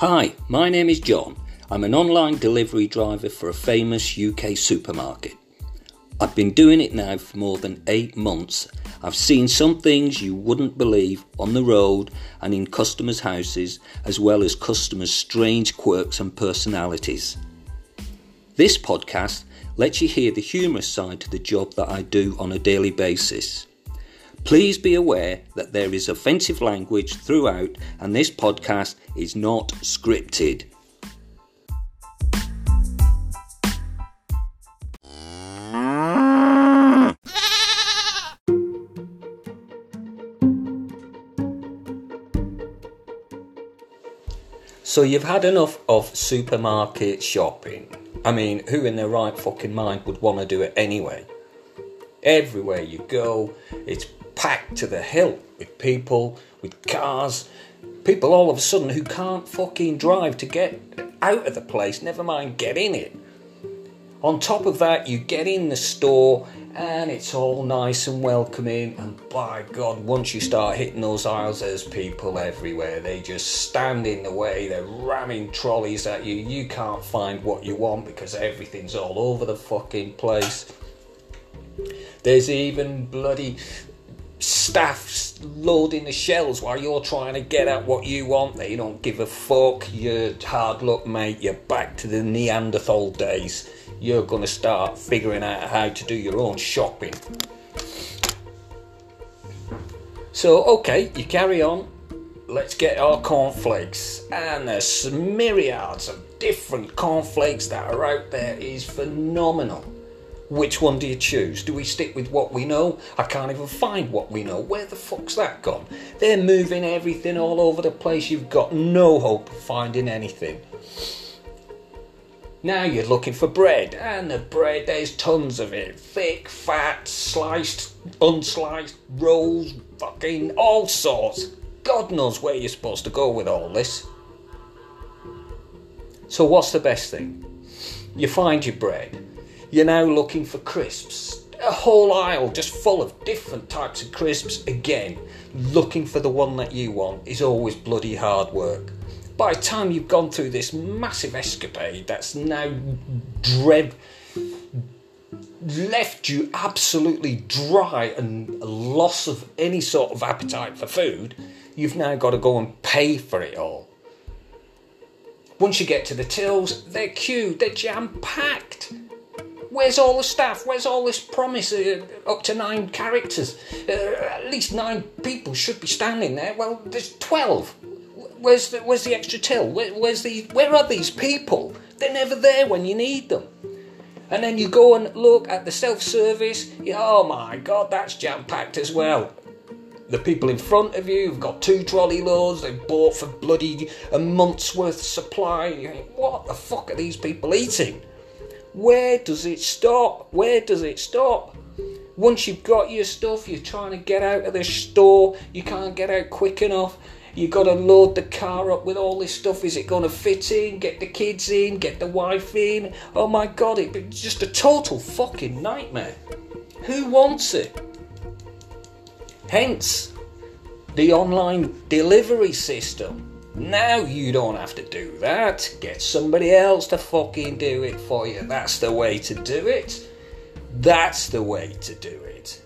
Hi, my name is John. I'm an online delivery driver for a famous UK supermarket. I've been doing it now for more than eight months. I've seen some things you wouldn't believe on the road and in customers' houses, as well as customers' strange quirks and personalities. This podcast lets you hear the humorous side to the job that I do on a daily basis. Please be aware that there is offensive language throughout, and this podcast is not scripted. So, you've had enough of supermarket shopping. I mean, who in their right fucking mind would want to do it anyway? Everywhere you go, it's packed to the hilt with people, with cars, people all of a sudden who can't fucking drive to get out of the place, never mind get in it. On top of that, you get in the store and it's all nice and welcoming. And by God, once you start hitting those aisles, there's people everywhere. They just stand in the way, they're ramming trolleys at you. You can't find what you want because everything's all over the fucking place. There's even bloody staff loading the shells while you're trying to get at what you want. They don't give a fuck. You're hard luck, mate. You're back to the Neanderthal days. You're going to start figuring out how to do your own shopping. So, okay, you carry on. Let's get our cornflakes. And there's myriads of different cornflakes that are out there. Is phenomenal. Which one do you choose? Do we stick with what we know? I can't even find what we know. Where the fuck's that gone? They're moving everything all over the place. You've got no hope of finding anything. Now you're looking for bread, and the bread, there's tons of it. Thick, fat, sliced, unsliced, rolls, fucking all sorts. God knows where you're supposed to go with all this. So, what's the best thing? You find your bread you're now looking for crisps. A whole aisle just full of different types of crisps. Again, looking for the one that you want is always bloody hard work. By the time you've gone through this massive escapade that's now dread left you absolutely dry and loss of any sort of appetite for food, you've now got to go and pay for it all. Once you get to the tills, they're queued, they're jam packed. Where's all the staff? Where's all this promise? Uh, up to nine characters. Uh, at least nine people should be standing there. Well, there's twelve. Where's the, where's the extra till? Where, where's the, where are these people? They're never there when you need them. And then you go and look at the self service. Oh my god, that's jam packed as well. The people in front of you have got two trolley loads they've bought for bloody a month's worth of supply. What the fuck are these people eating? Where does it stop? Where does it stop? Once you've got your stuff, you're trying to get out of the store, you can't get out quick enough. You've got to load the car up with all this stuff. Is it going to fit in? Get the kids in? Get the wife in? Oh my god, it's just a total fucking nightmare. Who wants it? Hence, the online delivery system. Now you don't have to do that. Get somebody else to fucking do it for you. That's the way to do it. That's the way to do it.